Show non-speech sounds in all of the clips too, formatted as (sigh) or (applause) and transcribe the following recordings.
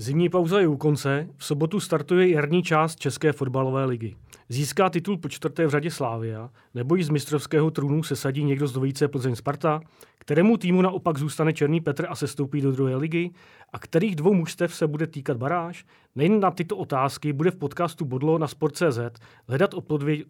Zimní pauza je u konce, v sobotu startuje jarní část České fotbalové ligy. Získá titul po čtvrté v řadě Slávia, nebo ji z mistrovského trůnu sesadí někdo z dvojice Plzeň Sparta, kterému týmu naopak zůstane Černý Petr a sestoupí do druhé ligy, a kterých dvou mužstev se bude týkat baráž? Nejen na tyto otázky bude v podcastu Bodlo na Sport.cz hledat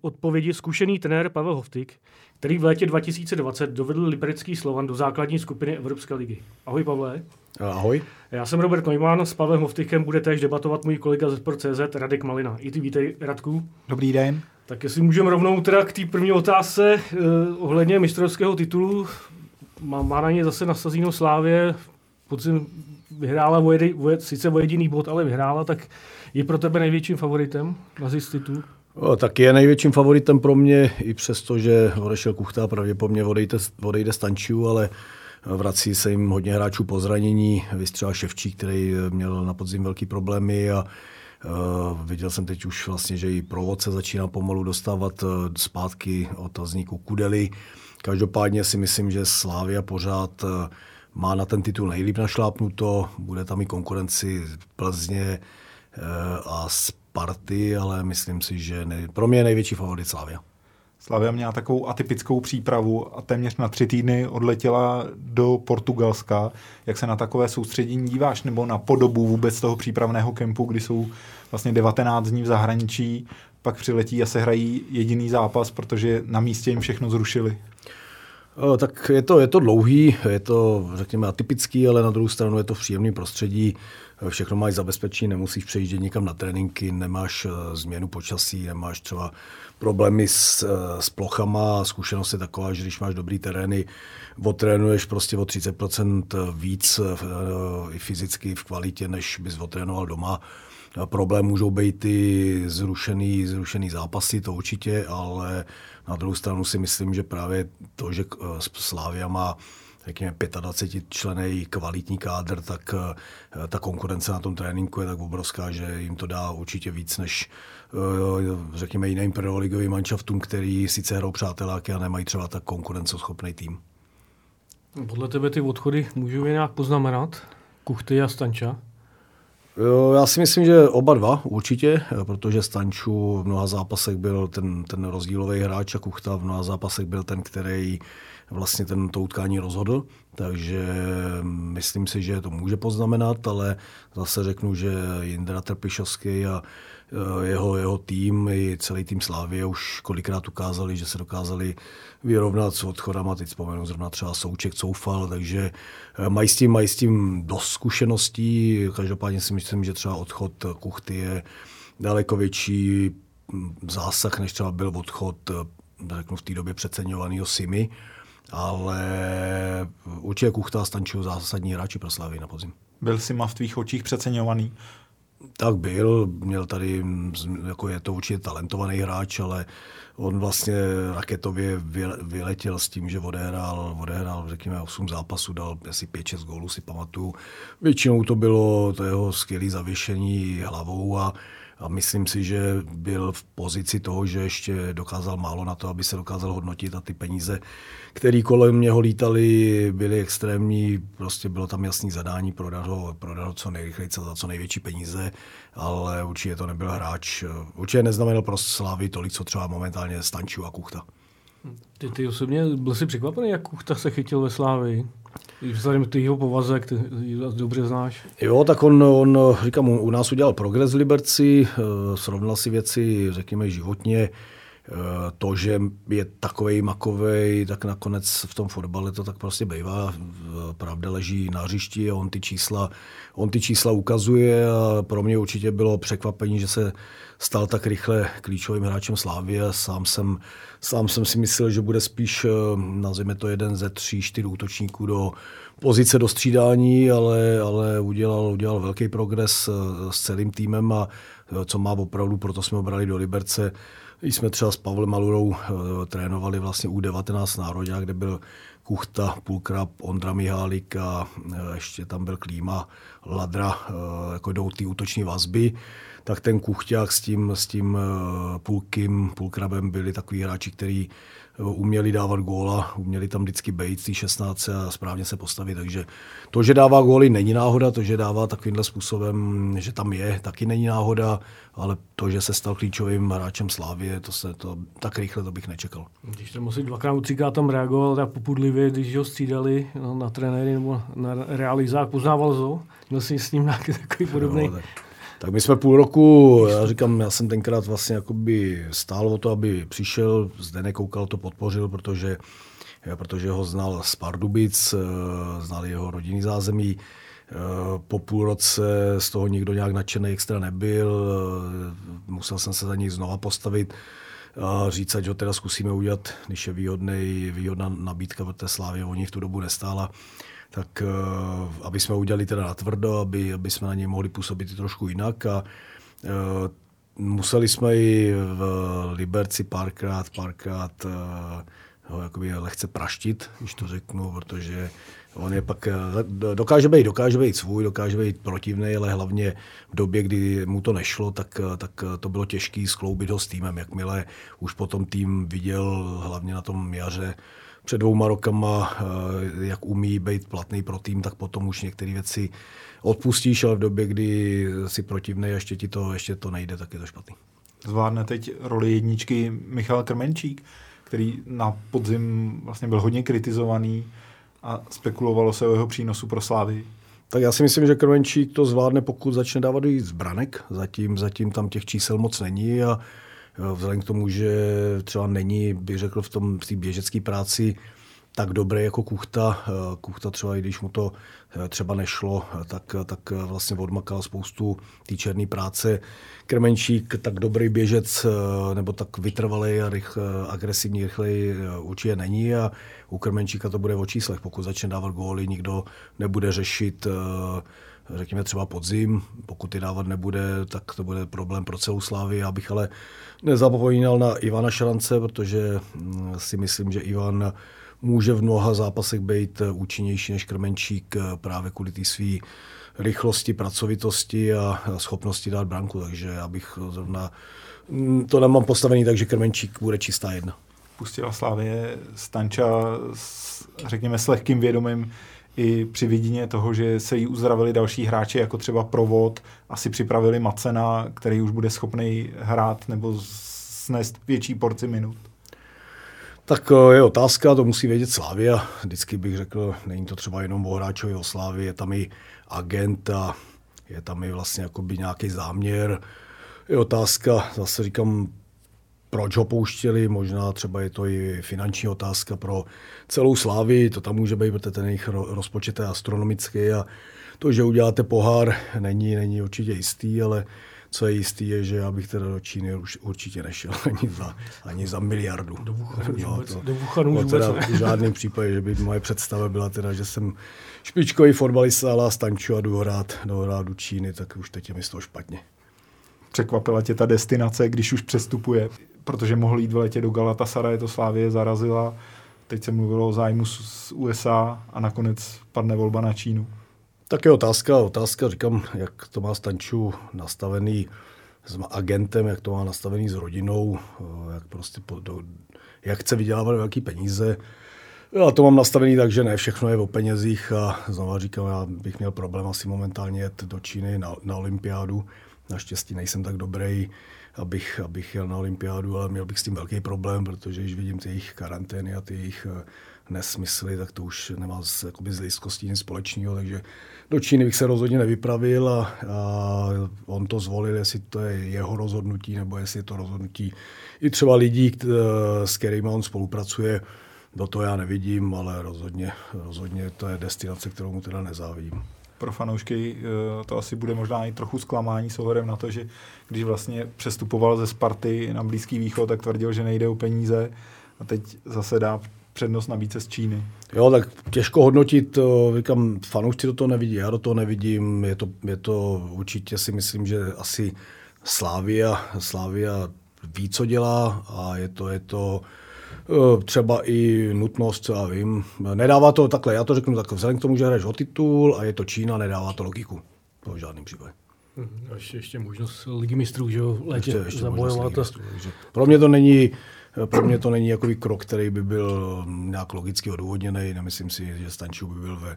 odpovědi zkušený trenér Pavel Hovtik, který v létě 2020 dovedl Liberecký Slovan do základní skupiny Evropské ligy. Ahoj Pavle. Ahoj. Já jsem Robert Neumann, s Pavlem Hovtychem bude též debatovat můj kolega ze Sport.cz Radek Malina. I ty vítej, Radku. Dobrý den. Tak jestli můžeme rovnou teda k té první otázce eh, ohledně mistrovského titulu. Má, má na ně zase nasazíno Slávě, podzim vyhrála o jedi, o, sice o jediný bod, ale vyhrála, tak je pro tebe největším favoritem na zisk titul? O, tak je největším favoritem pro mě, i přesto, že odešel Kuchta, pravděpodobně odejde, odejde Stančiu, ale vrací se jim hodně hráčů po zranění, vystřela Ševčík, který měl na podzim velký problémy a Uh, viděl jsem teď už vlastně, že i provod se začíná pomalu dostávat uh, zpátky od vzniku Kudely. Každopádně si myslím, že Slávia pořád uh, má na ten titul nejlíp našlápnuto, bude tam i konkurenci Plzně a Sparty, ale myslím si, že nej, pro mě je největší favorit Slávia. Slavia měla takovou atypickou přípravu a téměř na tři týdny odletěla do Portugalska. Jak se na takové soustředění díváš, nebo na podobu vůbec toho přípravného kempu, kdy jsou vlastně 19 dní v zahraničí, pak přiletí a se hrají jediný zápas, protože na místě jim všechno zrušili? Tak je to, je to dlouhý, je to, řekněme, atypický, ale na druhou stranu je to v příjemném prostředí. Všechno máš zabezpečení, nemusíš přejíždět nikam na tréninky, nemáš eh, změnu počasí, nemáš třeba problémy s, eh, s plochama. Zkušenost je taková, že když máš dobrý terény, otrénuješ prostě o 30% víc eh, i fyzicky v kvalitě, než bys otrénoval doma. Problém můžou být i zrušený, zrušený zápasy, to určitě, ale na druhou stranu si myslím, že právě to, že Slávia má řekněme 25 člený kvalitní kádr, tak ta konkurence na tom tréninku je tak obrovská, že jim to dá určitě víc než Eh, řekněme, jiným prvoligovým manšaftům, který sice hrajou přáteláky a nemají třeba tak konkurenceschopný tým. Podle tebe ty odchody můžou nějak poznamenat? Kuchty a Stanča? Já si myslím, že oba dva určitě, protože Stanču v mnoha zápasech byl ten, ten rozdílový hráč a Kuchta v mnoha zápasech byl ten, který vlastně ten, to utkání rozhodl, takže myslím si, že to může poznamenat, ale zase řeknu, že Jindra Trpišovský a Eh, jeho, jeho tým i celý tým Slávě už kolikrát ukázali, že se dokázali vyrovnat s odchodama. Teď vzpomenu zrovna třeba Souček, Coufal, takže eh, mají s tím, mají s tím dost zkušeností. Každopádně si myslím, že třeba odchod Kuchty je daleko větší zásah, než třeba byl odchod eh, řeknu, v té době přeceňovaného Simy, ale určitě Kuchta a Stančil zásadní hráči pro Slávy na podzim. Byl Sima v tvých očích přeceňovaný? Tak byl, měl tady, jako je to určitě talentovaný hráč, ale on vlastně raketově vyletěl s tím, že odehrál, odehrál řekněme, 8 zápasů, dal asi 5-6 gólů, si pamatuju. Většinou to bylo to jeho skvělé zavěšení hlavou a a myslím si, že byl v pozici toho, že ještě dokázal málo na to, aby se dokázal hodnotit a ty peníze, které kolem něho lítaly, byly extrémní. Prostě bylo tam jasný zadání prodat ho, prodat ho co nejrychleji za co největší peníze, ale určitě to nebyl hráč. Určitě neznamenal pro Slávy tolik, co třeba momentálně Stanču a Kuchta. Ty, ty osobně byl jsi překvapený, jak Kuchta se chytil ve Slávii? Vzhledem k jeho povaze, ty dobře znáš. Jo, tak on, on říkám, u nás udělal progres v Liberci, eh, srovnal si věci, řekněme, životně. Eh, to, že je takovej makovej, tak nakonec v tom fotbale to tak prostě bývá. Pravda leží na hřišti a on ty čísla, on ty čísla ukazuje a pro mě určitě bylo překvapení, že se stal tak rychle klíčovým hráčem Slávy a sám jsem, sám jsem si myslel, že bude spíš, eh, nazveme to jeden ze tří, čtyř útočníků do pozice do střídání, ale, ale udělal, udělal velký progres eh, s celým týmem a eh, co má opravdu, proto jsme ho brali do Liberce. Jsme třeba s Pavlem Malurou trénovali vlastně U19 národě, kde byl Kuchta, Pulkrab, Ondra Mihálík a ještě tam byl Klíma, Ladra, jako jdou ty útoční vazby, tak ten Kuchťák s tím, s tím Pulkým, Pulkrabem byli takový hráči, který uměli dávat góla, uměli tam vždycky být v 16 a správně se postavit. Takže to, že dává góly, není náhoda, to, že dává takovýmhle způsobem, že tam je, taky není náhoda, ale to, že se stal klíčovým hráčem Slávě, to se to tak rychle to bych nečekal. Když to musí dvakrát, třikrát tam reagoval tak popudlivě, když ho střídali no, na trenéry nebo na realizách, poznával to? Měl jsi s ním nějaký takový podobný? No, tak tak my jsme půl roku, já říkám, já jsem tenkrát vlastně jakoby stál o to, aby přišel, zde nekoukal, to podpořil, protože, protože ho znal z Pardubic, eh, znal jeho rodinný zázemí. Eh, po půl roce z toho nikdo nějak nadšený extra nebyl, eh, musel jsem se za něj znova postavit a říct, ať ho teda zkusíme udělat, když je výhodný, výhodná nabídka, protože Slávě o ní v tu dobu nestála tak eh, aby jsme udělali teda na tvrdo, aby, aby jsme na něj mohli působit trošku jinak a eh, museli jsme i v Liberci párkrát, párkrát eh, ho jakoby lehce praštit, když to řeknu, protože on je pak, dokáže být, dokáže být svůj, dokáže být protivný, ale hlavně v době, kdy mu to nešlo, tak, tak to bylo těžké skloubit ho s týmem. Jakmile už potom tým viděl, hlavně na tom jaře, před dvouma rokama, eh, jak umí být platný pro tým, tak potom už některé věci odpustíš, ale v době, kdy si protivný a ještě ti to, ještě to nejde, tak je to špatný. Zvládne teď roli jedničky Michal Krmenčík, který na podzim vlastně byl hodně kritizovaný a spekulovalo se o jeho přínosu pro Slávy. Tak já si myslím, že Krmenčík to zvládne, pokud začne dávat i zbranek. Zatím, zatím tam těch čísel moc není a vzhledem k tomu, že třeba není, bych řekl, v tom v té běžecké práci tak dobré jako Kuchta. Kuchta třeba, i když mu to eh, třeba nešlo, tak, tak vlastně odmakal spoustu té černé práce. Krmenčík tak dobrý běžec eh, nebo tak vytrvalý a rychle, agresivní, rychlej eh, určitě není a u Krmenčíka to bude o číslech. Pokud začne dávat góly, nikdo nebude řešit řekněme třeba podzim, pokud ty dávat nebude, tak to bude problém pro celou Slávy. Já bych ale nezapomínal na Ivana Šrance, protože mm, si myslím, že Ivan může v mnoha zápasech být účinnější než Krmenčík právě kvůli té své rychlosti, pracovitosti a schopnosti dát branku, takže já bych zrovna mm, to nemám postavený, takže Krmenčík bude čistá jedna. Pustila Slávě Stanča s, řekněme, s lehkým vědomím, i při vidině toho, že se jí uzdravili další hráči, jako třeba Provod, asi připravili Macena, který už bude schopný hrát nebo snést větší porci minut? Tak eh, je otázka, to musí vědět Slávia. Vždycky bych řekl, není to třeba jenom o hráčovi o Slávii, je tam i agent a je tam i vlastně nějaký záměr. Je otázka, zase říkám, proč ho pouštěli, možná třeba je to i finanční otázka pro celou Slávy, to tam může být, protože ten jejich rozpočet je astronomický a to, že uděláte pohár, není, není určitě jistý, ale co je jistý, je, že já bych teda do Číny už určitě nešel (laughs) ani za, ani za miliardu. Do Wuhanu no, vůbec, to, do Wuhanu no, teda v žádném případě, že by moje představa byla teda, že jsem špičkový fotbalista, ale stanču a jdu hrát, jdu hrát do Číny, tak už teď je mi z toho špatně. Překvapila tě ta destinace, když už přestupuje protože mohl jít v letě do Galatasaray, to Slávě zarazila. Teď se mluvilo o zájmu z USA a nakonec padne volba na Čínu. Tak je otázka, otázka, říkám, jak to má Stanču nastavený s agentem, jak to má nastavený s rodinou, jak prostě po, do, jak chce vydělávat velké peníze. Já to mám nastavený tak, že ne všechno je o penězích a znovu říkám, já bych měl problém asi momentálně jet do Číny na, na olympiádu. Naštěstí nejsem tak dobrý abych, abych jel na olympiádu, ale měl bych s tím velký problém, protože když vidím ty jejich karantény a ty jejich eh, nesmysly, tak to už nemá z, jakoby z lidskostí nic společného, takže do Číny bych se rozhodně nevypravil a, a on to zvolil, jestli to je jeho rozhodnutí, nebo jestli je to rozhodnutí i třeba lidí, eh, s kterými on spolupracuje, do toho já nevidím, ale rozhodně, rozhodně to je destinace, kterou mu teda nezávidím pro fanoušky eh, to asi bude možná i trochu zklamání s ohledem na to, že když vlastně přestupoval ze Sparty na Blízký východ, tak tvrdil, že nejde o peníze a teď zase dá přednost nabídce z Číny. Jo, tak těžko hodnotit, říkám, fanoušci do toho nevidí, já do toho nevidím, je to, je to určitě si myslím, že asi Slávia, Slávia ví, co dělá a je to, je to třeba i nutnost, co já vím. Nedává to takhle, já to řeknu takhle, vzhledem k tomu, že hraješ o titul a je to Čína, nedává to logiku. To v žádném případě. Mhm. A ještě, ještě možnost ligy mistrů, že jo, letě ještě, ještě zabojovat. Mistrů, takže pro mě to není, pro mě to není jakový krok, který by byl nějak logicky odůvodněný. Nemyslím si, že Stančů by byl ve,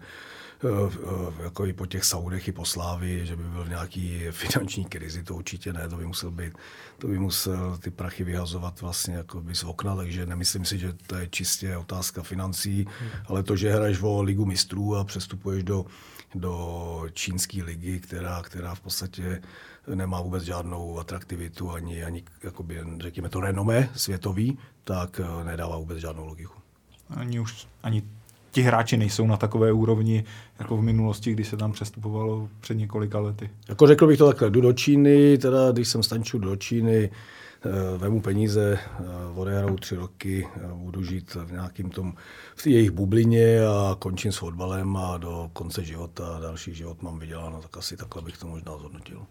jako i po těch Saudech i po Slávi, že by byl v nějaký finanční krizi, to určitě ne, to by musel být, to by musel ty prachy vyhazovat vlastně jako by z okna, takže nemyslím si, že to je čistě otázka financí, hmm. ale to, že hraješ o ligu mistrů a přestupuješ do do čínské ligy, která, která v podstatě nemá vůbec žádnou atraktivitu ani, ani jakoby, řekněme to renomé světový, tak eh, nedává vůbec žádnou logiku. Ani už ani ti hráči nejsou na takové úrovni, jako v minulosti, kdy se tam přestupovalo před několika lety. Jako řekl bych to takhle, jdu do Číny, teda když jsem stančil do Číny, Eh, vemu peníze, eh, odehraju tři roky, eh, budu žít v nějakým tom, v jejich bublině a končím s fotbalem a do konce života, další život mám vyděláno, tak asi takhle bych to možná zhodnotil.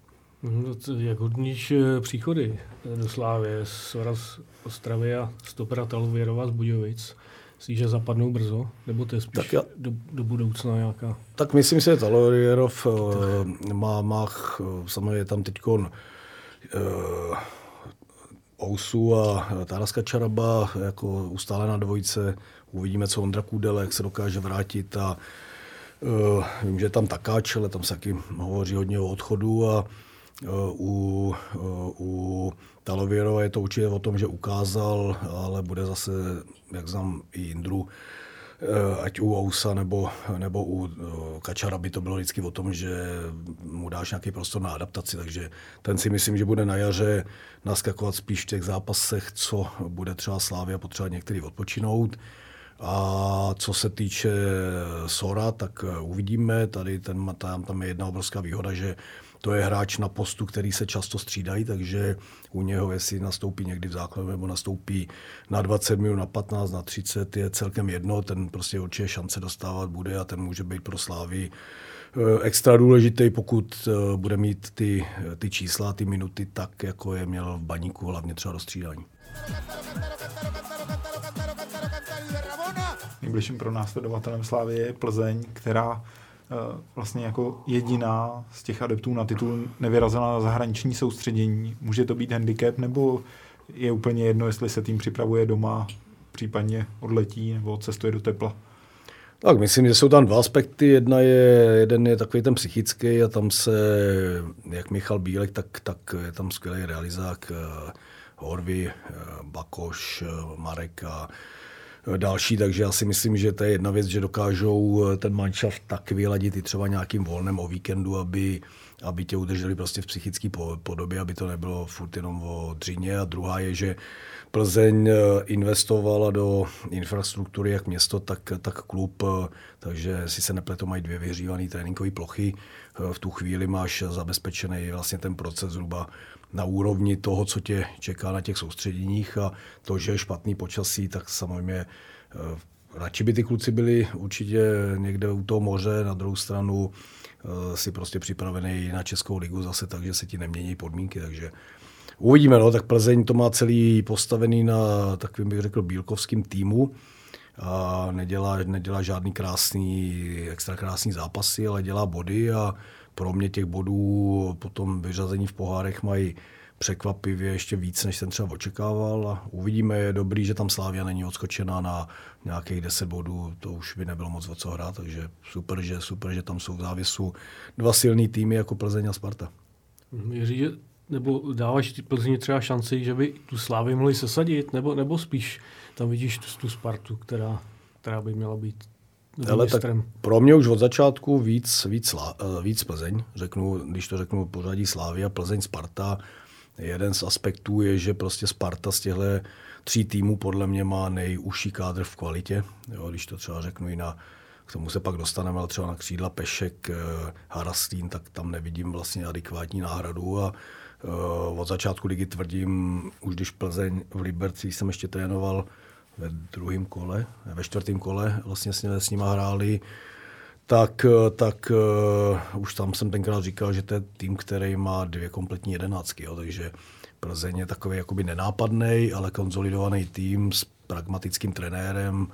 No jak hodníš příchody do Slávy, Soraz Ostravy a stopera Taluvěrova z Budějovic? Myslíš, že zapadnou brzo? Nebo to je spíš tak já, do, do budoucna nějaká? Tak myslím si, že Taluvěrov má, má samozřejmě je tam teď uh, Ousu a Taraska Čaraba jako ustálená dvojice. Uvidíme, co Ondra Kůdelek se dokáže vrátit a uh, vím, že je tam Takáč, ale tam se taky hovoří hodně o odchodu a u, u Talověrova je to určitě o tom, že ukázal, ale bude zase, jak znám i Indru, Eh, ať u Ousa nebo, nebo u eh, Kačara by to bylo vždycky o tom, že mu dáš nějaký prostor na adaptaci, takže ten si myslím, že bude na jaře naskakovat spíš v těch zápasech, co bude třeba Slávia potřebovat některý odpočinout. A co se týče Sora, tak eh, uvidíme. Tady ten, tam, tam je jedna obrovská výhoda, že to je hráč na postu, který se často střídají, takže u něho, jestli nastoupí někdy v základu nebo nastoupí na 20 minut, na 15, na 30, je celkem jedno, ten prostě určitě šance dostávat bude a ten může být pro Slávy eh, extra důležitý, pokud eh, bude mít ty, ty čísla, ty minuty tak, jako je měl v baníku, hlavně třeba do střídání. Nejbližším pro následovatelem Slávy je Plzeň, která vlastně jako jediná z těch adeptů na titul nevyrazila na zahraniční soustředění. Může to být handicap, nebo je úplně jedno, jestli se tým připravuje doma, případně odletí nebo cestuje do tepla? Tak myslím, že jsou tam dva aspekty. Jedna je, jeden je takový ten psychický a tam se, jak Michal Bílek, tak, tak je tam skvělý realizák eh, Horvy, eh, Bakoš, Marek a další, takže já si myslím, že to je jedna věc, že dokážou eh, ten manšaft tak vyladit i třeba nějakým volnem o víkendu, aby, aby tě udrželi prostě v psychické podobě, aby to nebylo furt jenom o dřině. A druhá je, že Plzeň eh, investovala do infrastruktury jak město, tak, tak klub, eh, takže si se nepleto mají dvě vyhřívané tréninkové plochy. V tu chvíli máš zabezpečený vlastně ten proces zhruba na úrovni toho, co tě čeká na těch soustředěních a to, že je špatný počasí, tak samozřejmě eh, radši by ty kluci byli určitě někde u toho moře, na druhou stranu eh, si prostě připravený na Českou ligu zase tak, že se ti nemění podmínky, takže uvidíme, no, tak Plzeň to má celý postavený na takovým bych řekl bílkovským týmu, a nedělá, nedělá žádný krásný, extra krásný zápasy, ale dělá body a pro mě těch bodů potom vyřazení v pohárech mají překvapivě ještě víc, než jsem třeba očekával. A uvidíme, je dobrý, že tam Slávia není odskočená na nějakých 10 bodů, to už by nebylo moc o co hrát, takže super, že, super, že tam jsou v závěsu dva silný týmy jako Plzeň a Sparta. Jiří, nebo dáváš ty Plzni třeba šanci, že by tu Slávy mohli sesadit, nebo, nebo spíš tam vidíš tu, tu Spartu, která, která by měla být ale tak pro mě už od začátku víc, víc, eh, víc Plzeň. Řeknu, když to řeknu pořadí Slávy a Plzeň Sparta, jeden z aspektů je, že prostě Sparta z těchto tří týmů podle mě má nejužší kádr v kvalitě. Jo, když to třeba řeknu i na, k tomu se pak dostaneme, ale třeba na křídla Pešek, eh, Harastín, tak tam nevidím vlastně adekvátní náhradu a uh, od začátku ligy tvrdím, už když Plzeň v Liberci jsem ještě trénoval, ve druhém kole, ve čtvrtém kole vlastně s, s nima hráli, tak, tak uh, už tam jsem tenkrát říkal, že to je tým, který má dvě kompletní jedenáctky, jo, takže Plzeň je takový jakoby nenápadný, ale konzolidovaný tým s pragmatickým trenérem,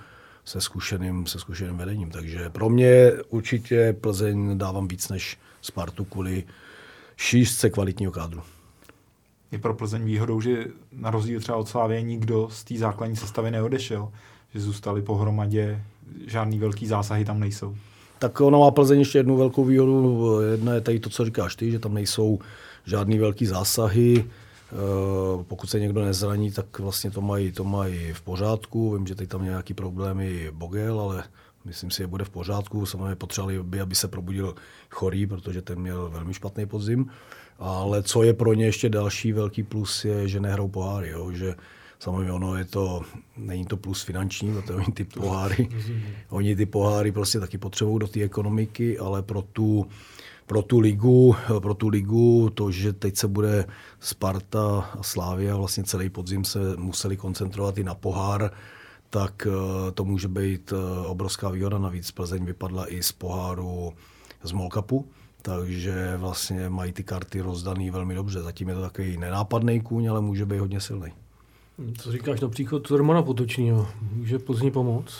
se zkušeným, se zkušeným vedením. Takže pro mě určitě Plzeň dávám víc než Spartu kvůli šířce kvalitního kádru. Je pro Plzeň výhodou, že na rozdíl třeba od Slávě nikdo z té základní sestavy neodešel, že zůstali pohromadě, žádný velký zásahy tam nejsou. Tak ono má Plzeň ještě jednu velkou výhodu. Jedna je tady to, co říkáš ty, že tam nejsou žádný velký zásahy. Eh, pokud se někdo nezraní, tak vlastně to mají, to mají v pořádku. Vím, že teď tam nějaký problémy Bogel, ale myslím si, že bude v pořádku. Samozřejmě potřebovali by, aby se probudil chorý, protože ten měl velmi špatný podzim. Ale co je pro ně ještě další velký plus, je, že nehrou poháry. Jo? Že samozřejmě ono je to, není to plus finanční, protože oni ty poháry, oni ty poháry prostě taky potřebují do té ekonomiky, ale pro tu, pro tu ligu, pro tu ligu, to, že teď se bude Sparta a Slávia, vlastně celý podzim se museli koncentrovat i na pohár, tak eh, to může být eh, obrovská výhoda. Navíc Plzeň vypadla i z poháru z Molkapu, takže vlastně mají ty karty rozdaný velmi dobře. Zatím je to takový nenápadný kůň, ale může být hodně silný. Co říkáš na příchod Romana Potočního? Může Plzni pomoct?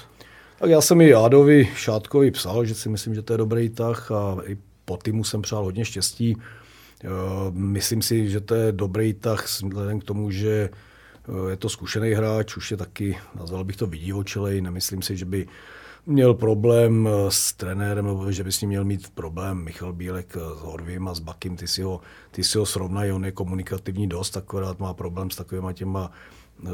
Tak já jsem i Jádovi Šátkovi psal, že si myslím, že to je dobrý tah a i po týmu jsem přál hodně štěstí. Eh, myslím si, že to je dobrý tah vzhledem k tomu, že eh, je to zkušený hráč, už je taky, nazval bych to vidivočelej, nemyslím si, že by měl problém eh, s trenérem, nebo že by s ním měl mít problém Michal Bílek s Horvím a s Bakim, ty si ho, ty si ho srovnají, on je komunikativní dost, akorát má problém s takovýma těma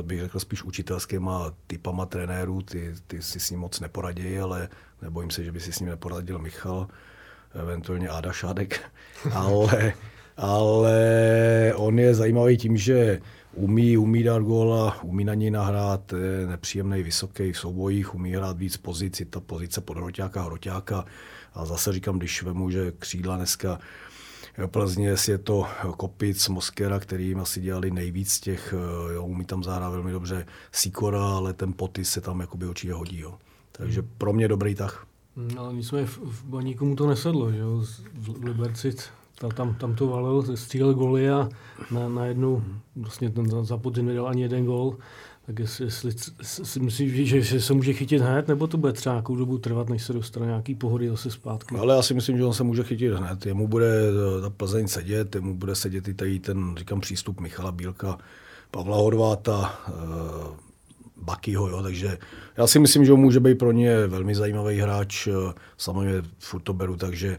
bych řekl spíš učitelskýma typama trenérů, ty, ty si s ním moc neporadí, ale nebojím se, že by si s ním neporadil Michal eventuálně Áda Šádek, (laughs) ale, ale on je zajímavý tím, že umí, umí dát góla, umí na něj nahrát, je nepříjemný, vysoký v soubojích, umí hrát víc pozici, ta pozice pod hroťáka, hroťáka. A zase říkám, když vemu, že křídla dneska Plzně je to Kopic, Moskera, který jim asi dělali nejvíc těch, jo, umí tam zahrát velmi dobře Sikora, ale ten poty se tam jakoby určitě hodí. Jo. Takže pro mě dobrý tah. Hmm, ale nicméně v, v Baníku mu to nesedlo, že jo? V Liberci tam, tam to valil, střílel goly a na, na jednu, vlastně ten za podzim nedal ani jeden gol. Tak jestli, jestli si myslíš, že, že se může chytit hned, nebo to bude třeba nějakou dobu trvat, než se dostane nějaký pohody zase zpátky? Ale já si myslím, že on se může chytit hned. Jemu bude ta Plzeň sedět, jemu bude sedět i tady ten, říkám, přístup Michala Bílka, Pavla Horváta, Bakyho, jo, takže já si myslím, že on může být pro ně velmi zajímavý hráč, samozřejmě furt to beru, takže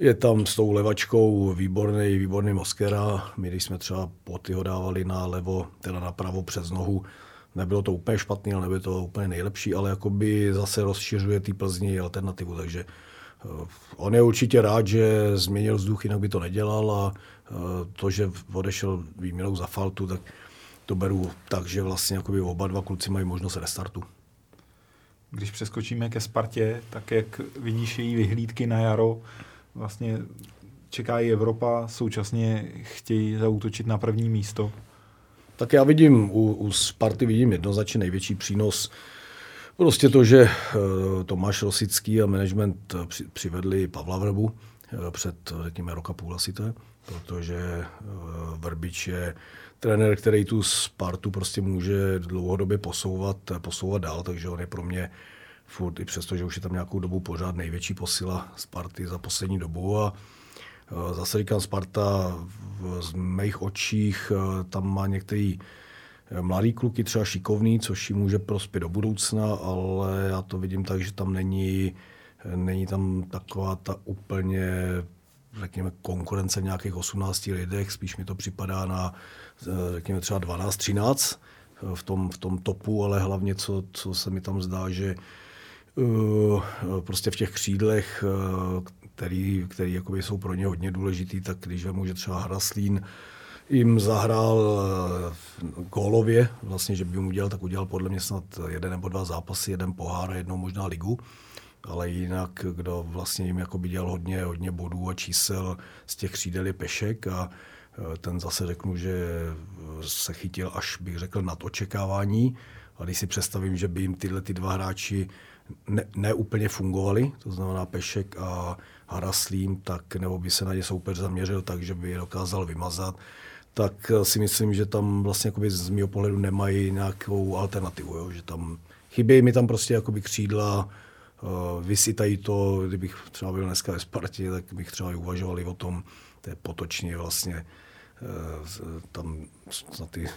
je tam s tou levačkou výborný, výborný Moskera. My, když jsme třeba poty ho dávali na levo, teda na pravo přes nohu, nebylo to úplně špatný, ale nebylo to úplně nejlepší, ale jakoby zase rozšiřuje ty Plzni alternativu, takže uh, on je určitě rád, že změnil vzduch, jinak by to nedělal a uh, to, že odešel výměnou za faltu, tak to beru tak, že vlastně jakoby oba dva kluci mají možnost restartu. Když přeskočíme ke Spartě, tak jak vidíš její vyhlídky na jaro, vlastně čeká i Evropa, současně chtějí zautočit na první místo? Tak já vidím, u, u Sparty vidím jednoznačně největší přínos Prostě to, že eh, Tomáš Rosický a management při, přivedli Pavla Vrbu eh, před, řekněme, roka půl asi to je, protože eh, Vrbič je trenér, který tu Spartu prostě může dlouhodobě posouvat, posouvat dál, takže on je pro mě furt, i přesto, že už je tam nějakou dobu pořád největší posila Sparty za poslední dobu a e, zase říkám, Sparta z mých očích e, tam má některý e, mladý kluky, třeba šikovný, což jim může prospět do budoucna, ale já to vidím tak, že tam není, není tam taková ta úplně řekněme, konkurence v nějakých 18 lidech, spíš mi to připadá na, řekněme, třeba 12-13 v tom, v tom topu, ale hlavně, co, co se mi tam zdá, že prostě v těch křídlech, uh, který, který jakoby jsou pro ně hodně důležitý, tak když vemu, že třeba Hraslín jim zahrál uh, gólově, vlastně, že by mu udělal, tak udělal podle mě snad jeden nebo dva zápasy, jeden pohár a jednou možná ligu ale jinak, kdo vlastně jim jako by dělal hodně, hodně bodů a čísel z těch křídel je Pešek a ten zase řeknu, že se chytil až bych řekl nad očekávání. A když si představím, že by jim tyhle ty dva hráči ne, ne úplně fungovali, to znamená Pešek a Haraslím, tak nebo by se na ně soupeř zaměřil tak, že by je dokázal vymazat, tak si myslím, že tam vlastně z mého pohledu nemají nějakou alternativu. Jo? Že tam chybějí mi tam prostě jakoby křídla, uh, vysytají to, kdybych třeba byl dneska ve Spartě, tak bych třeba i uvažovali o tom, to je potočně vlastně, uh, tam na ty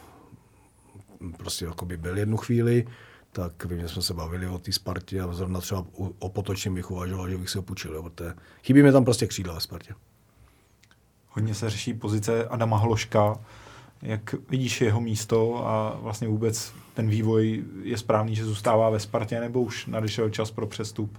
prostě jakoby byl jednu chvíli, tak vím, že jsme se bavili o té Spartě a zrovna třeba o potočním bych uvažoval, že bych si ho půjčil, protože chybí mi tam prostě křídla ve Spartě. Hodně se řeší pozice Adama Hloška. Jak vidíš jeho místo a vlastně vůbec ten vývoj je správný, že zůstává ve Spartě, nebo už nadešel čas pro přestup?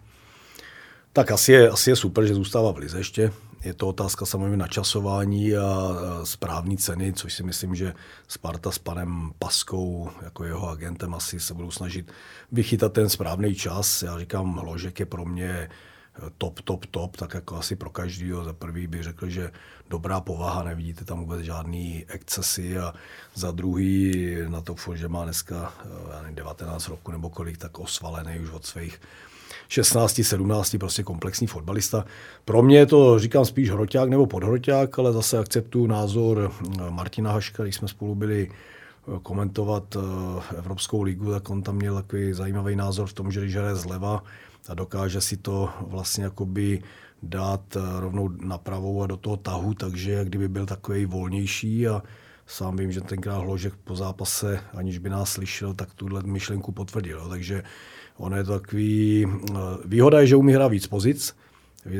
Tak asi je, asi je super, že zůstává v Lize ještě. Je to otázka samozřejmě načasování a správní ceny, což si myslím, že Sparta s panem Paskou, jako jeho agentem, asi se budou snažit vychytat ten správný čas. Já říkám, Hložek je pro mě top, top, top, tak jako asi pro každýho. Za prvý bych řekl, že dobrá povaha, nevidíte tam vůbec žádný excesy a za druhý na to, že má dneska já nevím, 19 roku nebo kolik, tak osvalený už od svých 16, 17, prostě komplexní fotbalista. Pro mě je to, říkám, spíš hroťák nebo podhroťák, ale zase akceptuju názor Martina Haška, když jsme spolu byli eh, komentovat eh, Evropskou ligu, tak on tam měl takový zajímavý názor v tom, že když hraje zleva a dokáže si to vlastně jakoby dát eh, rovnou na pravou a do toho tahu, takže kdyby byl takový volnější a sám vím, že tenkrát Hložek po zápase, aniž by nás slyšel, tak tuhle myšlenku potvrdil. Takže ono je to takový... Eh, výhoda je, že umí hrát víc pozic. Eh,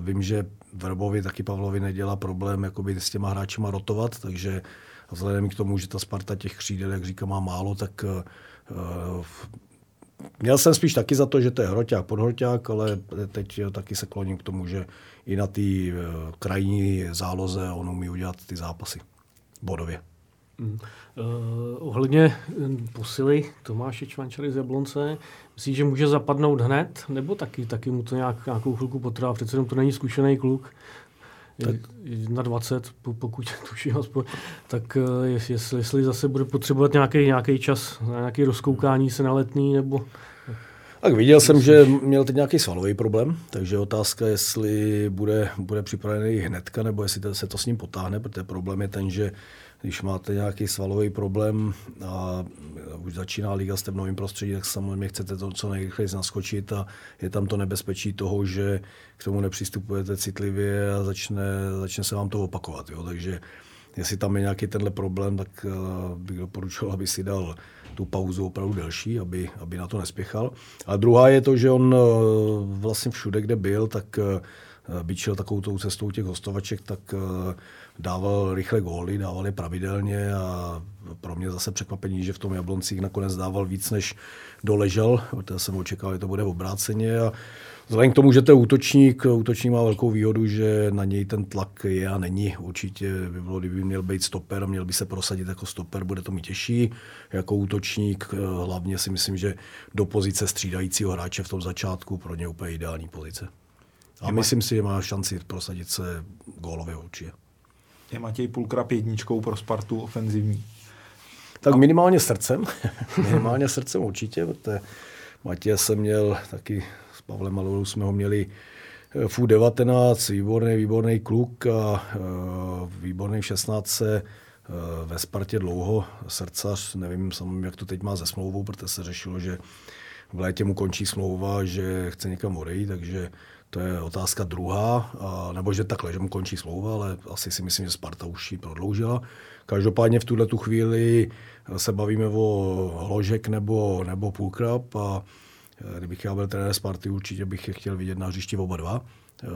vím, že Verbovi taky Pavlovi nedělá problém jakoby s těma hráčima rotovat, takže vzhledem k tomu, že ta Sparta těch křídel, jak říkám, má málo, tak Měl jsem spíš taky za to, že to je hroťák, podhroťák, ale teď taky se kloním k tomu, že i na té krajní záloze on umí udělat ty zápasy bodově. Mm. Uh, ohledně hm, posily Tomáše Čvančary z Jablonce, myslíš, že může zapadnout hned, nebo taky, taky mu to nějak, nějakou chvilku potrvá? Přece jenom to není zkušený kluk. Tak. Na 20, pokud (laughs) tuším aspoň, tak eh, jestli, jestli zase bude potřebovat nějaký, nějaký čas na nějaké rozkoukání se na letný, nebo... Tak viděl jsem, že měl teď nějaký svalový problém, takže otázka, jestli bude, bude připravený hnedka, nebo jestli se to s ním potáhne, protože problém je ten, že když máte nějaký svalový problém a už začíná liga, jste v novém prostředí, tak samozřejmě chcete to co nejrychleji naskočit a je tam to nebezpečí toho, že k tomu nepřistupujete citlivě a začne, začne se vám to opakovat. Jo? Takže jestli tam je nějaký tenhle problém, tak uh, bych doporučil, aby si dal tu pauzu opravdu delší, aby, aby na to nespěchal. A druhá je to, že on uh, vlastně všude, kde byl, tak byť šel takovou tou cestou těch hostovaček, tak dával rychle góly, dával je pravidelně a pro mě zase překvapení, že v tom Jabloncích nakonec dával víc, než doležel, protože jsem očekával, že to bude obráceně a Vzhledem k tomu, že to je útočník, útočník má velkou výhodu, že na něj ten tlak je a není. Určitě by bylo, kdyby měl být stoper a měl by se prosadit jako stoper, bude to mít těžší. Jako útočník hlavně si myslím, že do pozice střídajícího hráče v tom začátku pro ně úplně ideální pozice. A myslím si, že má šanci prosadit se gólově určitě je Matěj Pulkrap jedničkou pro Spartu ofenzivní? Tak minimálně srdcem. (laughs) minimálně srdcem určitě, protože Matěj jsem měl taky Pavlem Malou jsme ho měli eh, v 19 výborný, výborný kluk a uh, výborný v 16 uh, ve Spartě dlouho, srdcař, nevím sam, jak to teď má ze smlouvou, protože se řešilo, že v létě mu končí smlouva, že chce někam odejít, takže to je otázka druhá, a, nebo že takhle, že mu končí smlouva, ale asi si myslím, že Sparta už ji prodloužila. Každopádně v tuhle tu chvíli se bavíme o Hložek nebo, nebo Půlkrab a kdybych já byl trenér Sparty, určitě bych je chtěl vidět na hřišti oba dva, e,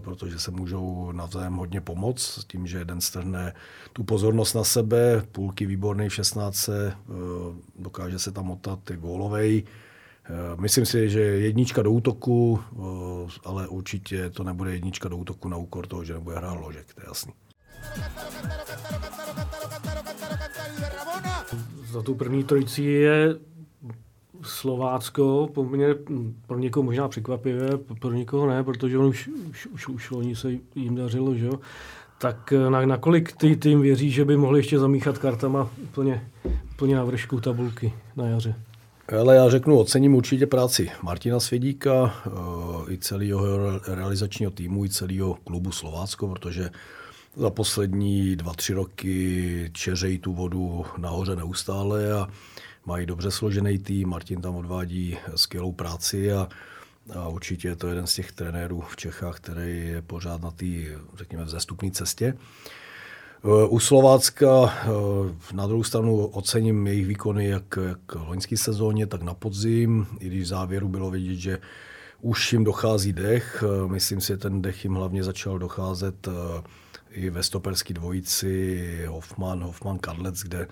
protože se můžou navzájem hodně pomoct s tím, že jeden strhne tu pozornost na sebe, půlky výborný v 16, e, dokáže se tam otat i gólovej, Eh, myslím si, že jednička do útoku, eh, ale určitě to nebude jednička do útoku na úkor toho, že nebude hrát ložek, to je jasný. Za tu první trojici je Slovácko poměrně pro někoho možná překvapivé, pro někoho ne, protože on už, už, už, už loni se jim dařilo, že jo? Tak eh, na, nakolik ty tým věří, že by mohli ještě zamíchat kartama úplně, úplně na vršku tabulky na jaře? Ale já řeknu, ocením určitě práci Martina Svědíka, eh, i celého realizačního týmu, i celého klubu Slovácko, protože za poslední dva, tři roky čeřejí tu vodu nahoře neustále a mají dobře složený tým. Martin tam odvádí skvělou práci a, a určitě je to jeden z těch trenérů v Čechách, který je pořád na té, řekněme, vzestupné cestě. Eh, u Slovácka eh, na druhou stranu ocením jejich výkony jak, jak v loňské sezóně, tak na podzim, i když v závěru bylo vidět, že už jim dochází dech. Eh, myslím si, že ten dech jim hlavně začal docházet i ve stoperské dvojici Hoffman, Hoffman Kadlec, kde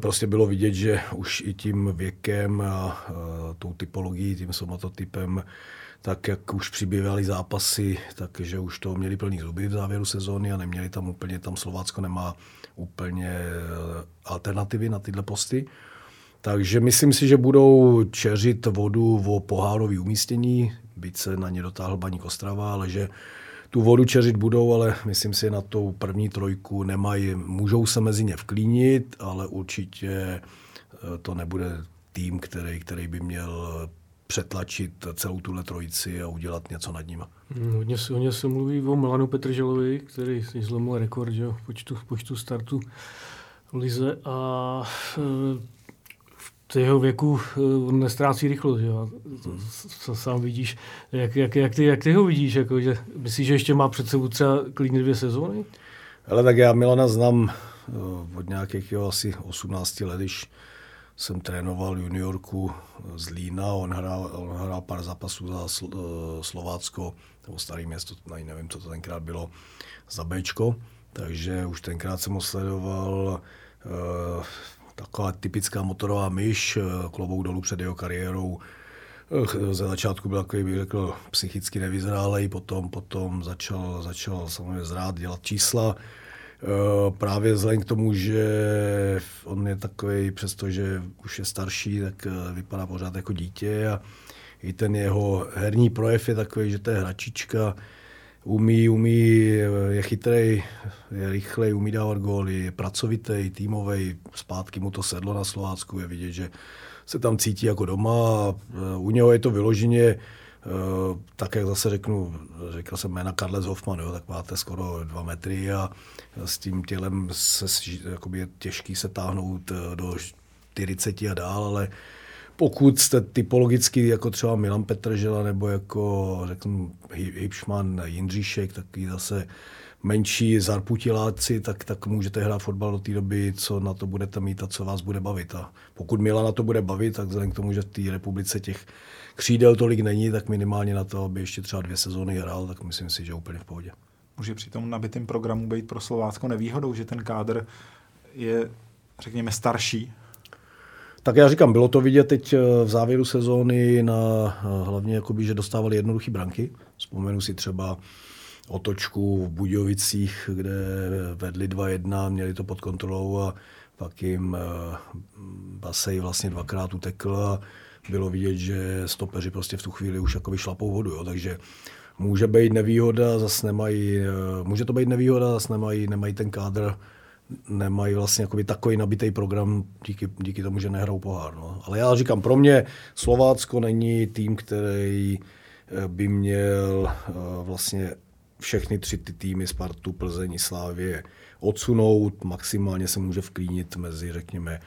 prostě bylo vidět, že už i tím věkem a tou typologií, tím somatotypem tak jak už přibývaly zápasy, takže už to měli plný zuby v závěru sezóny a neměli tam úplně, tam Slovácko nemá úplně eh, alternativy na tyhle posty. Takže myslím si, že budou čeřit vodu o pohárový umístění, byť se na ně dotáhl Baník Ostrava, ale že tu vodu čeřit budou, ale myslím si, na tou první trojku nemají, můžou se mezi ně vklínit, ale určitě eh, to nebude tým, který, který by měl přetlačit celou tuhle trojici a udělat něco nad nima. Hmm, hodně, hodně se mluví o Milanu Petrželovi, který si zlomil rekord že, v počtu, v počtu startu v Lize a e, v jeho věku on nestrácí rychlost. Že? To, sám vidíš. Jak, jak, jak, ty, jak ty ho vidíš? Jako, že, myslíš, že ještě má před sebou třeba klidně dvě sezóny? Ale tak já Milana znám e, od nějakých jo, asi 18 let, když jsem trénoval juniorku z Lína, on hrál, on hrál pár zápasů za eh, Slovácko, nebo starý město, nevím, co to tenkrát bylo, za Bčko, takže už tenkrát jsem ho sledoval, eh, taková typická motorová myš, eh, klobouk dolů před jeho kariérou, ze začátku byl takový, bych řekl, psychicky nevyzrálej, potom, potom začal, začal samozřejmě zrát, dělat čísla, Eh, právě vzhledem k tomu, že on je takový, přestože už je starší, tak eh, vypadá pořád jako dítě a i ten jeho herní projev je takový, že to je hračička, umí, umí, je chytrý, je rychlej, umí dávat góly, je pracovitý, týmový, zpátky mu to sedlo na Slovácku, je vidět, že se tam cítí jako doma. Eh, u něho je to vyloženě Eh, tak jak zase řeknu, řekl jsem jména Karles Hoffman, jo, tak máte skoro dva metry a s tím tělem se, je těžký se táhnout eh, do 40 a dál, ale pokud jste typologicky jako třeba Milan Petržela nebo jako řeknu Hipšman, Jindříšek, taky zase menší zarputiláci, tak, tak můžete hrát fotbal do té doby, co na to budete mít a co vás bude bavit. A pokud Milan na to bude bavit, tak vzhledem k tomu, že v té republice těch křídel tolik není, tak minimálně na to, aby ještě třeba dvě sezóny hrál, tak myslím si, že úplně v pohodě. Může při tom nabitém programu být pro Slovácko nevýhodou, že ten kádr je, řekněme, starší? Tak já říkám, bylo to vidět teď eh, v závěru sezóny na eh, hlavně, jakoby, že dostávali jednoduché branky. Vzpomenu si třeba otočku v Budějovicích, kde vedli 2-1, měli to pod kontrolou a pak jim eh, Basej vlastně dvakrát utekl a bylo vidět, že stopeři prostě v tu chvíli už jako šlapou vodu, jo, takže může být nevýhoda, zase nemají, může to být nevýhoda, zase nemají, nemají ten kádr, nemají vlastně takový nabitý program díky, díky tomu, že nehrajou pohár. No. Ale já říkám, pro mě Slovácko není tým, který eh, by měl eh, vlastně všechny tři ty týmy Spartu, Plzeň, Slávě odsunout, maximálně se může vklínit mezi, řekněme,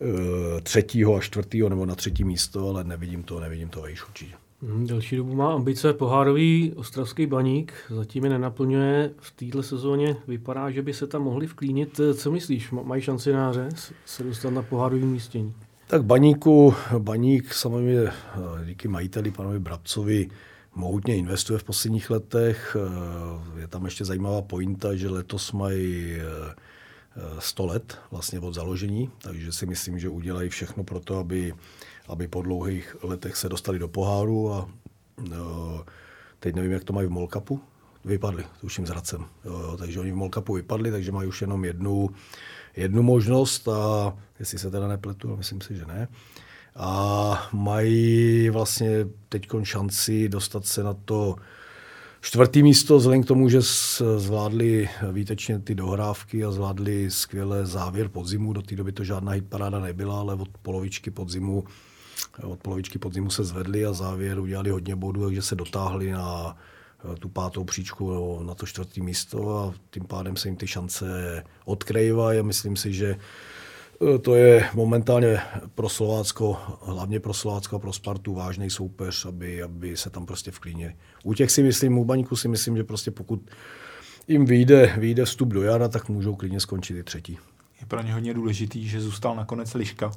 Eh, třetího a čtvrtého nebo na třetí místo, ale nevidím to, nevidím to vejš určitě. Hmm, delší dobu má ambice pohárový ostravský baník, zatím je nenaplňuje. V této sezóně vypadá, že by se tam mohli vklínit. Co myslíš, mají šanci na se dostat na pohárový místění? Tak baníku, baník samozřejmě eh, díky majiteli panovi Brabcovi mohutně investuje v posledních letech. Eh, je tam ještě zajímavá pointa, že letos mají 100 let vlastně od založení, takže si myslím, že udělají všechno pro to, aby, aby po dlouhých letech se dostali do poháru a no, teď nevím, jak to mají v Molkapu, vypadli, tuším s Hradcem. Jo, takže oni v Molkapu vypadli, takže mají už jenom jednu, jednu možnost a jestli se teda nepletu, myslím si, že ne. A mají vlastně teď šanci dostat se na to Čtvrtý místo, vzhledem k tomu, že zvládli výtečně ty dohrávky a zvládli skvěle závěr podzimu, do té doby to žádná hitparáda nebyla, ale od polovičky podzimu, od polovičky podzimu se zvedli a závěr udělali hodně bodů, takže se dotáhli na tu pátou příčku na to čtvrtý místo a tím pádem se jim ty šance odkrývají a myslím si, že Eh, to je momentálně pro Slovácko, hlavně pro Slovácko a pro Spartu vážný soupeř, aby, aby se tam prostě vklínili. U těch si myslím, u Baníku si myslím, že prostě pokud jim vyjde, vyjde vstup do jara, tak můžou klidně skončit i třetí. Je pro ně hodně důležitý, že zůstal nakonec Liška.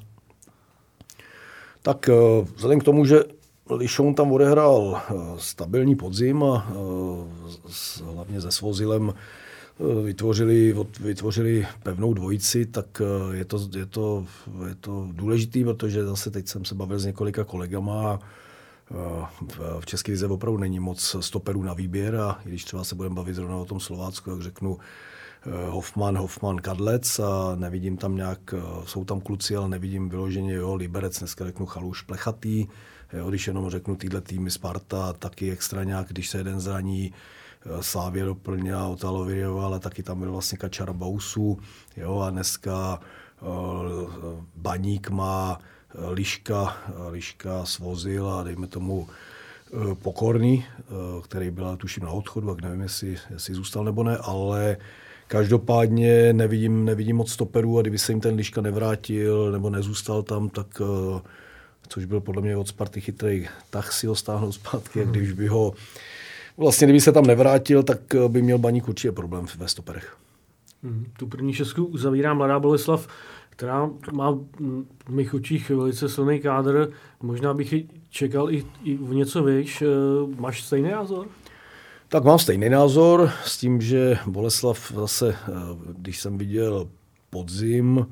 Tak eh, vzhledem k tomu, že Lišoun tam odehrál eh, stabilní podzim a hlavně se Svozilem vytvořili, vytvořili pevnou dvojici, tak eh, je to, je to, je to důležitý, protože zase teď jsem se bavil s několika kolegama a eh, v České lize opravdu není moc stoperů na výběr a když třeba se budeme bavit zrovna o tom Slovácku, tak řeknu eh, Hoffman, Hoffman, Kadlec a nevidím tam nějak, jsou tam kluci, ale nevidím vyloženě, jo, Liberec, dneska řeknu Chaluš, Plechatý, jo, když jenom řeknu týhle týmy Sparta, taky extra nějak, když se jeden zraní, Slávě doplnila Otalovirjeva, ale taky tam byl vlastně Kačar Bausu, jo, a dneska Baník má Liška, Liška svozil a dejme tomu Pokorný, který byl tuším na odchodu, tak nevím, jestli, jestli zůstal nebo ne, ale každopádně nevidím, nevidím moc stoperů a kdyby se jim ten Liška nevrátil nebo nezůstal tam, tak uh, což byl podle mě od Sparty chytrý, tak si ho stáhnout zpátky, hmm. když by ho vlastně kdyby se tam nevrátil, tak eh, by měl Baník určitě problém ve stoperech. Hmm. Tu první šestku uzavírá mladá Boleslav, která má v mých očích velice silný kádr. Možná bych čekal i, i v něco víš. Eh, máš stejný názor? Tak mám stejný názor s tím, že Boleslav zase, eh, když jsem viděl podzim,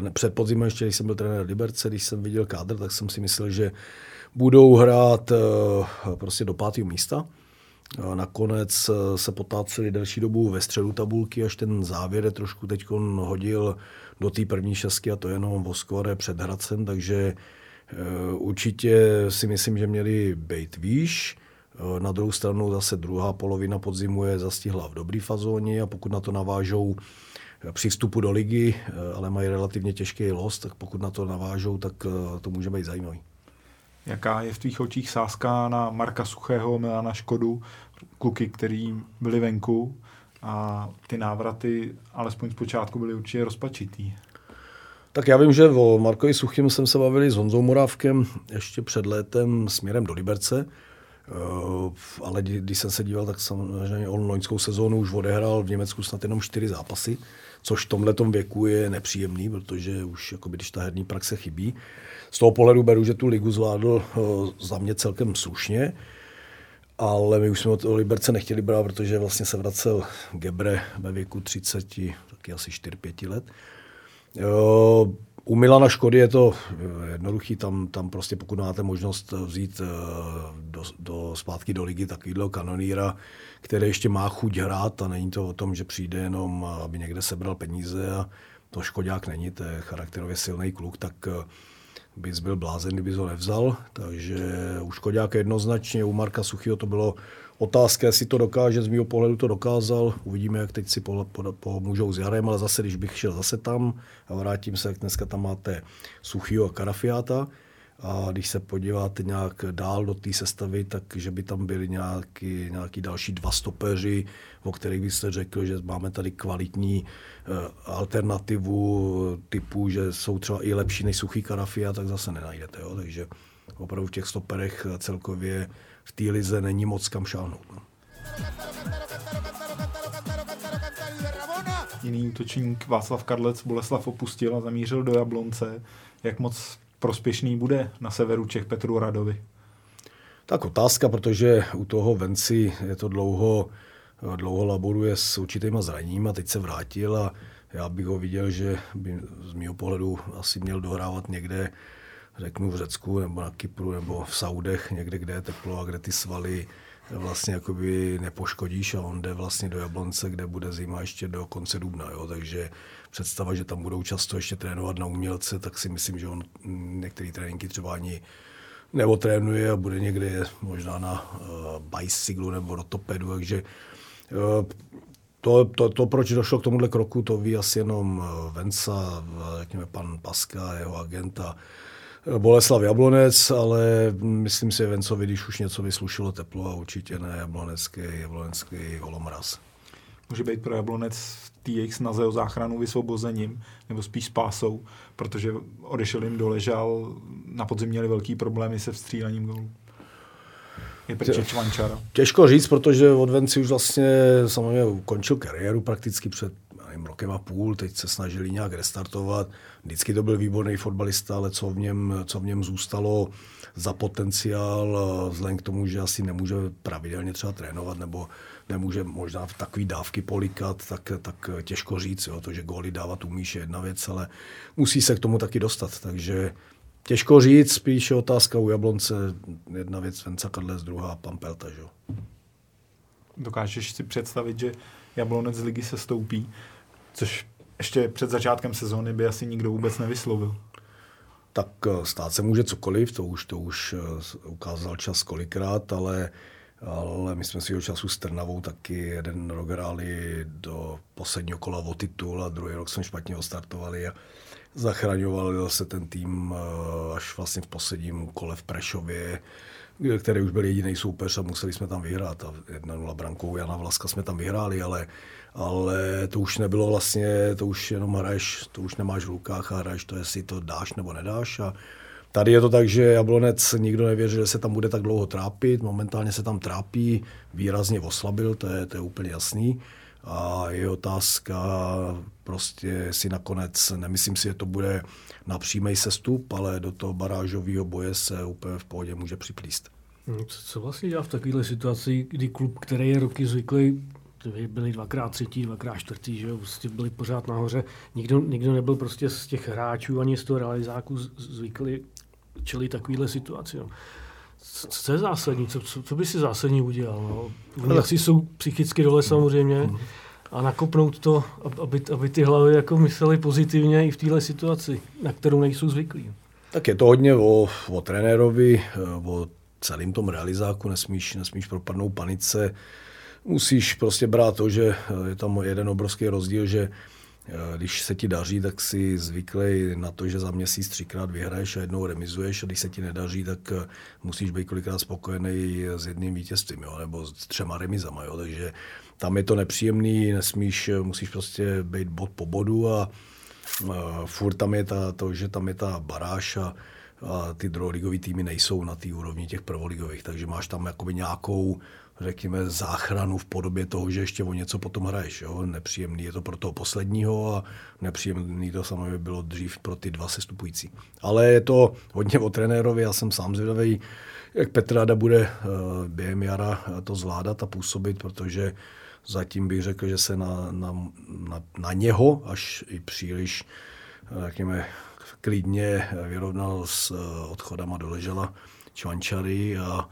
ne, před podzimem ještě, když jsem byl trenér Liberce, když jsem viděl kádr, tak jsem si myslel, že budou hrát prostě do pátého místa. Nakonec eh, se potáceli delší dobu ve středu tabulky, až ten závěr je trošku teď hodil do té první šestky a to jenom o skore před Hradcem, takže eh, určitě si myslím, že měli být výš. Eh, na druhou stranu zase druhá polovina podzimu je zastihla v dobrý fazóně a pokud na to navážou při vstupu do ligy, ale mají relativně těžký los, tak pokud na to navážou, tak to může být zajímavý. Jaká je v tvých očích sázka na Marka Suchého, Milana Škodu, kluky, který byli venku a ty návraty, alespoň zpočátku, byly určitě rozpačitý. Tak já vím, že o Markovi Suchým jsem se bavili s Honzou Morávkem ještě před létem směrem do Liberce, ale když jsem se díval, tak samozřejmě on loňskou sezónu už odehrál v Německu snad jenom čtyři zápasy, což v tomhle věku je nepříjemný, protože už jakoby, když ta herní praxe chybí. Z toho pohledu beru, že tu ligu zvládl uh, za mě celkem slušně ale my už jsme od Liberce nechtěli brát, protože vlastně se vracel Gebre ve věku 30, taky asi 4-5 let. U Milana Škody je to jednoduchý, tam, tam prostě pokud máte možnost vzít eh, do, do zpátky do ligy takovýhle kanoníra, který ještě má chuť hrát a není to o tom, že přijde jenom, aby někde sebral peníze a to Škodák není, to je charakterově silný kluk, tak eh, bys byl blázen, kdyby ho nevzal. Takže u Škodáka jednoznačně, u Marka Suchyho to bylo otázka, jestli to dokáže, z mého pohledu to dokázal. Uvidíme, jak teď si po, po, pomůžou s Jarem, ale zase, když bych šel zase tam a vrátím se, jak dneska tam máte Suchyho a Karafiáta, a když se podíváte nějak dál do té sestavy, tak že by tam byli nějaký, nějaký další dva stopeři, o kterých byste řekl, že máme tady kvalitní uh, alternativu typu, že jsou třeba i lepší než suchý karafia, tak zase nenajdete. Jo? Takže opravdu v těch stoperech celkově v té lize není moc kam šáhnout. No. Jiný útočník Václav Kadlec Boleslav opustil a zamířil do Jablonce. Jak moc prospěšný bude na severu Čech Petru Radovi? Tak otázka, protože u toho Venci je to dlouho, dlouho laboruje s určitýma zraněníma, teď se vrátil a já bych ho viděl, že by z mého pohledu asi měl dohrávat někde, řeknu v Řecku nebo na Kypru nebo v Saudech, někde, kde je teplo a kde ty svaly vlastně jakoby nepoškodíš a on jde vlastně do Jablonce, kde bude zima ještě do konce dubna, jo, takže představa, že tam budou často ještě trénovat na umělce, tak si myslím, že on některé tréninky třeba ani neotrénuje a bude někde možná na uh, bicyklu nebo rotopedu, takže uh, to, to, to, proč došlo k tomuhle kroku, to ví asi jenom eh, Vensa, řekněme pan Paska, jeho agenta, Boleslav Jablonec, ale myslím si, Vencovi, když už něco vyslušilo teplo a určitě ne Jablonecký, Jablonecký holomraz. Může být pro Jablonec v té jejich snaze o záchranu vysvobozením, nebo spíš spásou, protože odešel jim doležal, na podzim měli velký problémy se vstřílením gólů. Je Těžko říct, protože od Venci už vlastně samozřejmě ukončil kariéru prakticky před nevím, rokem a půl, teď se snažili nějak restartovat. Vždycky to byl výborný fotbalista, ale co v něm, co v něm zůstalo za potenciál, vzhledem k tomu, že asi nemůže pravidelně třeba trénovat nebo nemůže možná v takové dávky polikat, tak, tak těžko říct. Jo. To, že góly dávat umíš je jedna věc, ale musí se k tomu taky dostat. Takže těžko říct, spíš otázka u Jablonce. Jedna věc Venca Kadles, druhá Pampelta. Že? Dokážeš si představit, že Jablonec z ligy se stoupí což ještě před začátkem sezóny by asi nikdo vůbec nevyslovil. Tak eh, stát se může cokoliv, to už, to už eh, ukázal čas kolikrát, ale, ale my jsme si času s Trnavou taky jeden rok hráli do posledního kola o titul a druhý rok jsme špatně ostartovali a zachraňoval se ten tým eh, až vlastně v posledním kole v Prešově, který už byl jediný soupeř a museli jsme tam vyhrát. A 1-0 brankou Jana Vlaska jsme tam vyhráli, ale ale to už nebylo vlastně, to už jenom hraješ, to už nemáš v rukách a hraješ to, jestli to dáš nebo nedáš. A tady je to tak, že Jablonec nikdo nevěří, že se tam bude tak dlouho trápit. Momentálně se tam trápí, výrazně oslabil, to je, to je úplně jasný. A je otázka prostě si nakonec, nemyslím si, že to bude na přímý sestup, ale do toho barážového boje se úplně v pohodě může připlíst. Co, co vlastně dělá v takovéhle situaci, kdy klub, který je roky zvyklý byli dvakrát třetí, dvakrát čtvrtý, že jo, prostě byli pořád nahoře. Nikdo, nikdo nebyl prostě z těch hráčů ani z toho realizáku zvyklý čeli takovýhle situaci. No. Co je zásadní? Co, co, co by si zásadní udělal? No? Oni asi jsou psychicky dole samozřejmě a nakopnout to, aby, aby ty hlavy jako mysleli pozitivně i v téhle situaci, na kterou nejsou zvyklí. Tak je to hodně o, o trenérovi, o celém tom realizáku, nesmíš, nesmíš propadnout panice musíš prostě brát to, že eh, je tam jeden obrovský rozdíl, že eh, když se ti daří, tak si zvyklý na to, že za měsíc třikrát vyhraješ a jednou remizuješ a když se ti nedaří, tak eh, musíš být kolikrát spokojený s jedným vítězstvím, jo, nebo s třema remizama. Jo, takže tam je to nepříjemný, nesmíš, musíš prostě být bod po bodu a, a furt tam je ta, to, že tam je ta baráž a, a ty druholigové týmy nejsou na té úrovni těch prvoligových, takže máš tam jakoby nějakou řekněme, záchranu v podobě toho, že ještě o něco potom hraješ. Jo? Nepříjemný je to pro toho posledního a nepříjemný to samozřejmě bylo dřív pro ty dva sestupující. Ale je to hodně o trenérovi, já jsem sám zvědavý, jak Petrada bude eh, během jara to zvládat a působit, protože zatím bych řekl, že se na, na, na, na něho až i příliš eh, řekněme, klidně vyrovnal s eh, odchodama do Ležela Čvančary a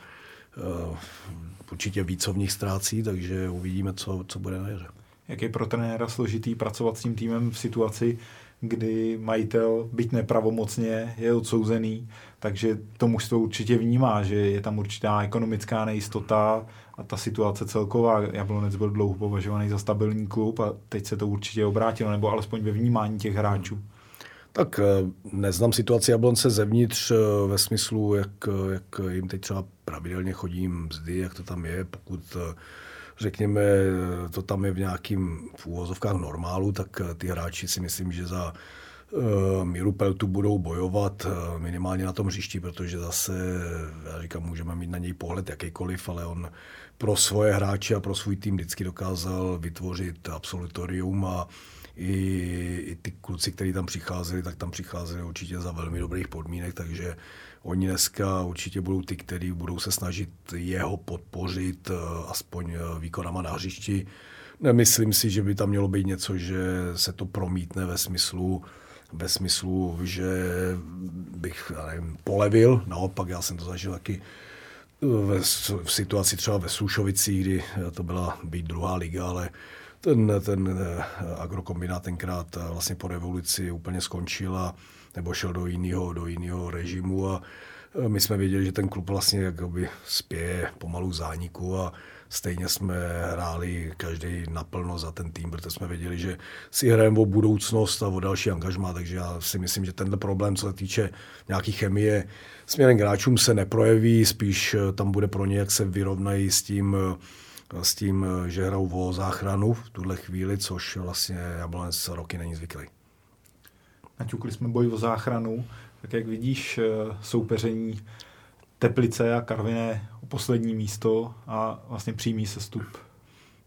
určitě víc v nich ztrácí, takže uvidíme, co, co bude na jaře. Jak je pro trenéra složitý pracovat s tím týmem v situaci, kdy majitel, byť nepravomocně, je odsouzený, takže to mužstvo určitě vnímá, že je tam určitá ekonomická nejistota a ta situace celková. Jablonec byl dlouho považovaný za stabilní klub a teď se to určitě obrátilo, nebo alespoň ve vnímání těch hráčů. Tak eh, neznám situaci Jablonce zevnitř eh, ve smyslu, jak, jak jim teď třeba pravidelně chodí mzdy, jak to tam je, pokud eh, řekněme, to tam je v nějakým v úvozovkách normálu, tak ty hráči si myslím, že za Míru Peltu budou bojovat minimálně na tom hřišti, protože zase, já říkám, můžeme mít na něj pohled jakýkoliv, ale on pro svoje hráče a pro svůj tým vždycky dokázal vytvořit absolutorium a i, i ty kluci, kteří tam přicházeli, tak tam přicházeli určitě za velmi dobrých podmínek, takže oni dneska určitě budou ty, kteří budou se snažit jeho podpořit eh, aspoň eh, výkonama na hřišti. Nemyslím si, že by tam mělo být něco, že se to promítne ve smyslu, ve smyslu, že bych nevím, polevil. Naopak, já jsem to zažil taky eh, ve, v situaci třeba ve Slušovicích, kdy to byla být druhá liga, ale ten, ten agrokombinát tenkrát vlastně po revoluci úplně skončil a nebo šel do jiného, do jiného režimu a my jsme věděli, že ten klub vlastně jakoby spěje pomalu zániku a stejně jsme hráli každý naplno za ten tým, protože jsme věděli, že si hrajeme o budoucnost a o další angažma, takže já si myslím, že tenhle problém, co se týče nějaký chemie, směrem k hráčům se neprojeví, spíš tam bude pro ně, jak se vyrovnají s tím, s tím, že hrajou o záchranu v tuhle chvíli, což vlastně Jablonec roky není zvyklý. Naťukli jsme boj o záchranu, tak jak vidíš eh, soupeření Teplice a Karviné o poslední místo a vlastně přímý sestup?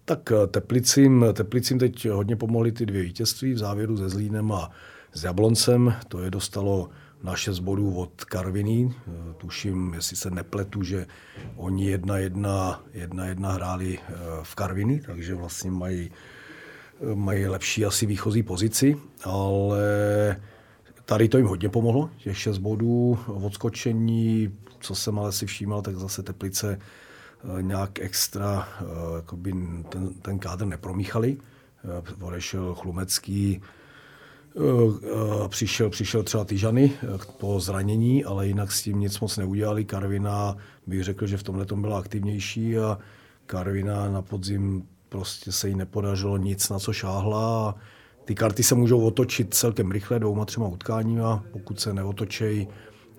Tak eh, Teplicím, Teplicím teď hodně pomohly ty dvě vítězství v závěru se Zlínem a s Jabloncem. To je dostalo na 6 bodů od Karviny. Eh, tuším, jestli se nepletu, že oni jedna jedna, jedna, jedna hráli v Karviny, takže vlastně mají, mají lepší asi výchozí pozici, ale Tady to jim hodně pomohlo, těch 6 bodů, odskočení, co jsem ale si všímal, tak zase Teplice nějak extra jakoby ten, ten kádr nepromíchali. Odešel Chlumecký, přišel, přišel třeba Tyžany po zranění, ale jinak s tím nic moc neudělali. Karvina bych řekl, že v tomhle tom byla aktivnější a Karvina na podzim prostě se jí nepodařilo nic, na co šáhla ty karty se můžou otočit celkem rychle dvouma, třema a pokud se neotočejí,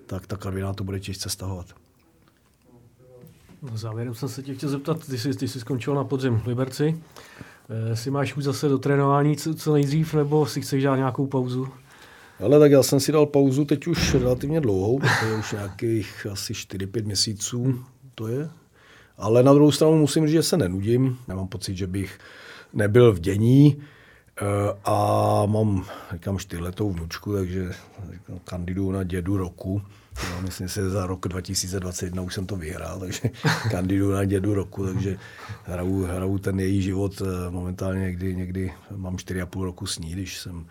tak ta karvina to bude těžce stahovat. No, závěrem jsem se tě chtěl zeptat, ty jsi, ty jsi skončil na podzim v Liberci. E, si máš už zase do trénování co, co nejdřív, nebo si chceš dát nějakou pauzu? Ale tak já jsem si dal pauzu teď už relativně dlouhou, to je už nějakých asi 4-5 měsíců to je. Ale na druhou stranu musím říct, že se nenudím. Nemám pocit, že bych nebyl v dění. Eh, a mám, říkám, čtyřletou vnučku, takže kandiduju na dědu roku. No, myslím si, že za rok 2021 už jsem to vyhrál, takže (laughs) kandiduju na dědu roku, takže hraju, hraju ten její život eh, momentálně někdy, někdy mám 4,5 roku s ní, když jsem,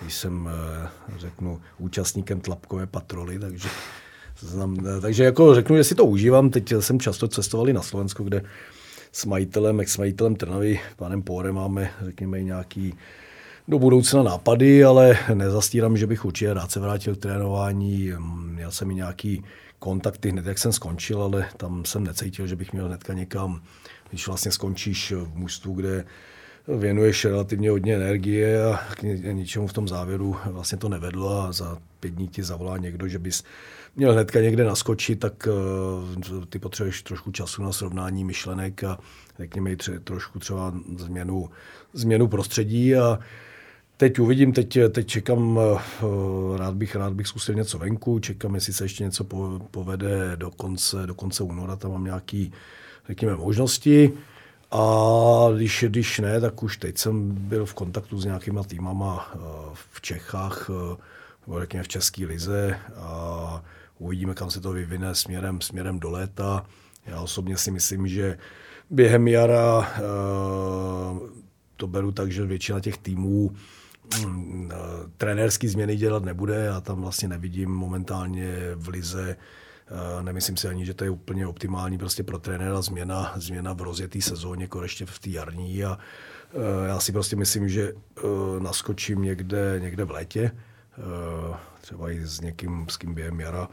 když jsem eh, řeknu, účastníkem tlapkové patroly, takže Znam, takže jako řeknu, že si to užívám. Teď jsem často cestovali na Slovensko, kde s majitelem, ex-majitelem Trnavy, panem Pórem máme, řekněme, nějaký do budoucna nápady, ale nezastírám, že bych určitě rád se vrátil k trénování. Měl jsem i nějaký kontakty hned, jak jsem skončil, ale tam jsem necítil, že bych měl hnedka někam, když vlastně skončíš v mužstvu, kde věnuješ relativně hodně energie a k ničemu v tom závěru vlastně to nevedlo a za pět dní ti zavolá někdo, že bys měl hnedka někde naskočit, tak uh, ty potřebuješ trošku času na srovnání myšlenek a řekněme i tře- trošku třeba změnu, změnu prostředí a Teď uvidím, teď, teď čekám, uh, rád bych, rád bych zkusil něco venku, čekám, jestli se ještě něco po, povede do konce, do konce února, tam mám nějaké, řekněme, možnosti. A když, když ne, tak už teď jsem byl v kontaktu s nějakýma týmama uh, v Čechách, nebo řekněme v České lize a Uvidíme, kam se to vyvine směrem, směrem do léta. Já osobně si myslím, že během jara eh, to beru tak, že většina těch týmů mm, eh, trenérský změny dělat nebude. Já tam vlastně nevidím momentálně v lize eh, Nemyslím si ani, že to je úplně optimální prostě pro trenéra změna, změna v rozjetý sezóně, jako ještě v té jarní. A já si prostě myslím, že naskočím někde, někde v létě, třeba i s někým, s kým během jara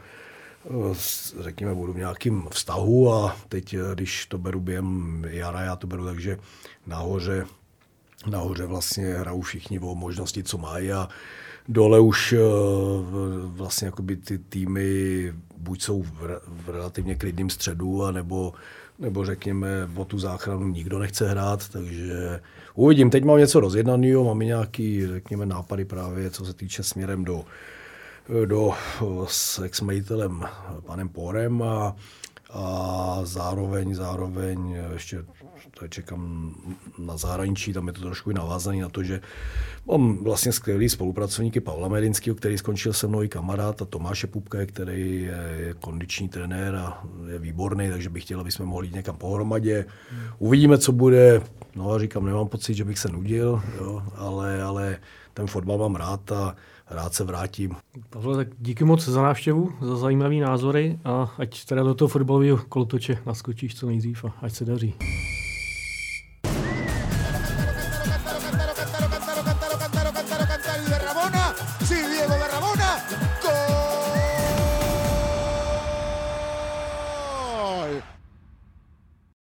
řekněme, budu v nějakým vztahu a teď, když to beru během jara, já to beru takže nahoře, nahoře vlastně hrajou všichni o možnosti, co mají a dole už vlastně jakoby ty týmy buď jsou v relativně klidném středu, a nebo, řekněme o tu záchranu nikdo nechce hrát, takže uvidím. Teď mám něco rozjednaného, mám nějaký, řekněme, nápady právě, co se týče směrem do do, s ex-majitelem panem Porem a, a zároveň, zároveň ještě to čekám na zahraničí, tam je to trošku i navázaný na to, že mám vlastně skvělý spolupracovníky Pavla Medinského, který skončil se mnou i kamarád a Tomáše Pupka, který je, je kondiční trenér a je výborný, takže bych chtěl, aby jsme mohli jít někam pohromadě. Uvidíme, co bude. No a říkám, nemám pocit, že bych se nudil, jo, ale, ale ten fotbal mám rád a rád se vrátím. Pavle, tak díky moc za návštěvu, za zajímavé názory a ať teda do toho fotbalového kolotoče naskočíš co nejdřív a ať se daří.